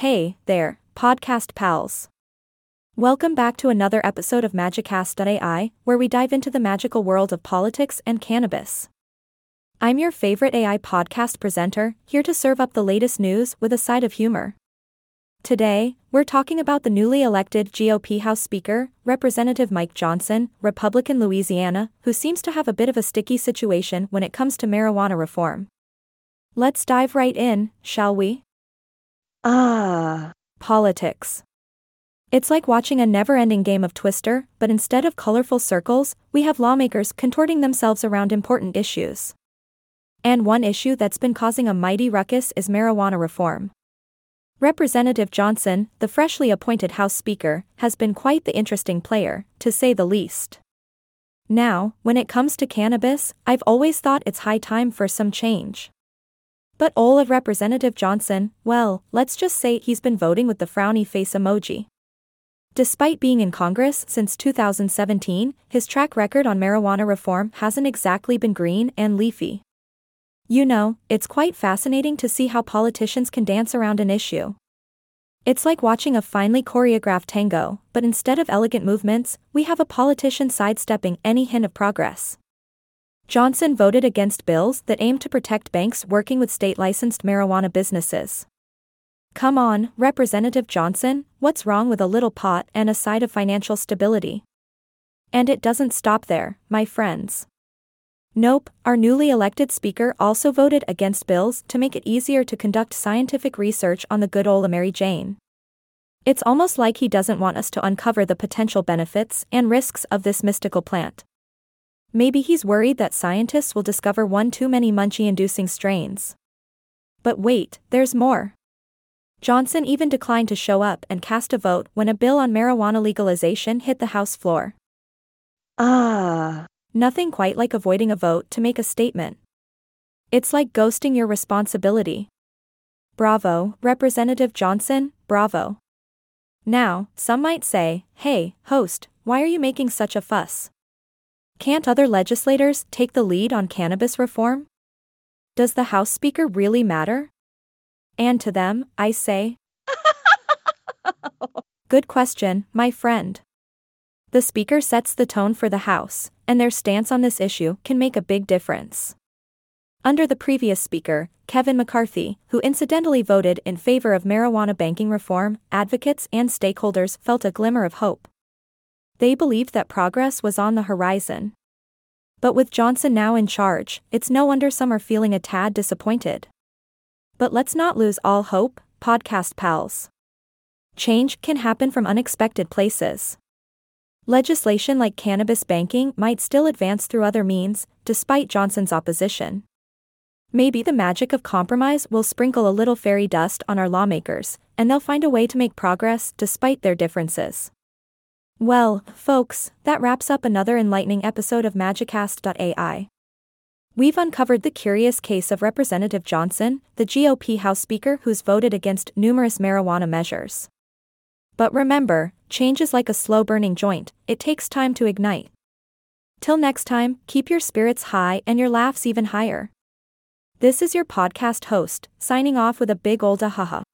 Hey, there, podcast pals. Welcome back to another episode of Magicast.ai, where we dive into the magical world of politics and cannabis. I'm your favorite AI podcast presenter, here to serve up the latest news with a side of humor. Today, we're talking about the newly elected GOP House Speaker, Representative Mike Johnson, Republican Louisiana, who seems to have a bit of a sticky situation when it comes to marijuana reform. Let's dive right in, shall we? Ah, Politics. It's like watching a never ending game of Twister, but instead of colorful circles, we have lawmakers contorting themselves around important issues. And one issue that's been causing a mighty ruckus is marijuana reform. Representative Johnson, the freshly appointed House Speaker, has been quite the interesting player, to say the least. Now, when it comes to cannabis, I've always thought it's high time for some change. But of Representative Johnson, well, let's just say he's been voting with the frowny face emoji. Despite being in Congress since 2017, his track record on marijuana reform hasn't exactly been green and leafy. You know, it's quite fascinating to see how politicians can dance around an issue. It's like watching a finely choreographed tango, but instead of elegant movements, we have a politician sidestepping any hint of progress. Johnson voted against bills that aim to protect banks working with state licensed marijuana businesses. Come on, Representative Johnson, what's wrong with a little pot and a side of financial stability? And it doesn't stop there, my friends. Nope, our newly elected speaker also voted against bills to make it easier to conduct scientific research on the good old Mary Jane. It's almost like he doesn't want us to uncover the potential benefits and risks of this mystical plant. Maybe he's worried that scientists will discover one too many munchie inducing strains. But wait, there's more. Johnson even declined to show up and cast a vote when a bill on marijuana legalization hit the House floor. ah, Nothing quite like avoiding a vote to make a statement. It's like ghosting your responsibility. Bravo, Representative Johnson, bravo. Now, some might say, hey, host, why are you making such a fuss? Can't other legislators take the lead on cannabis reform? Does the House Speaker really matter? And to them, I say, Good question, my friend. The Speaker sets the tone for the House, and their stance on this issue can make a big difference. Under the previous Speaker, Kevin McCarthy, who incidentally voted in favor of marijuana banking reform, advocates and stakeholders felt a glimmer of hope. They believed that progress was on the horizon. But with Johnson now in charge, it's no wonder some are feeling a tad disappointed. But let's not lose all hope, podcast pals. Change can happen from unexpected places. Legislation like cannabis banking might still advance through other means, despite Johnson's opposition. Maybe the magic of compromise will sprinkle a little fairy dust on our lawmakers, and they'll find a way to make progress despite their differences. Well, folks, that wraps up another enlightening episode of Magicast.ai. We've uncovered the curious case of Representative Johnson, the GOP House Speaker who's voted against numerous marijuana measures. But remember, change is like a slow burning joint, it takes time to ignite. Till next time, keep your spirits high and your laughs even higher. This is your podcast host, signing off with a big old ahaha.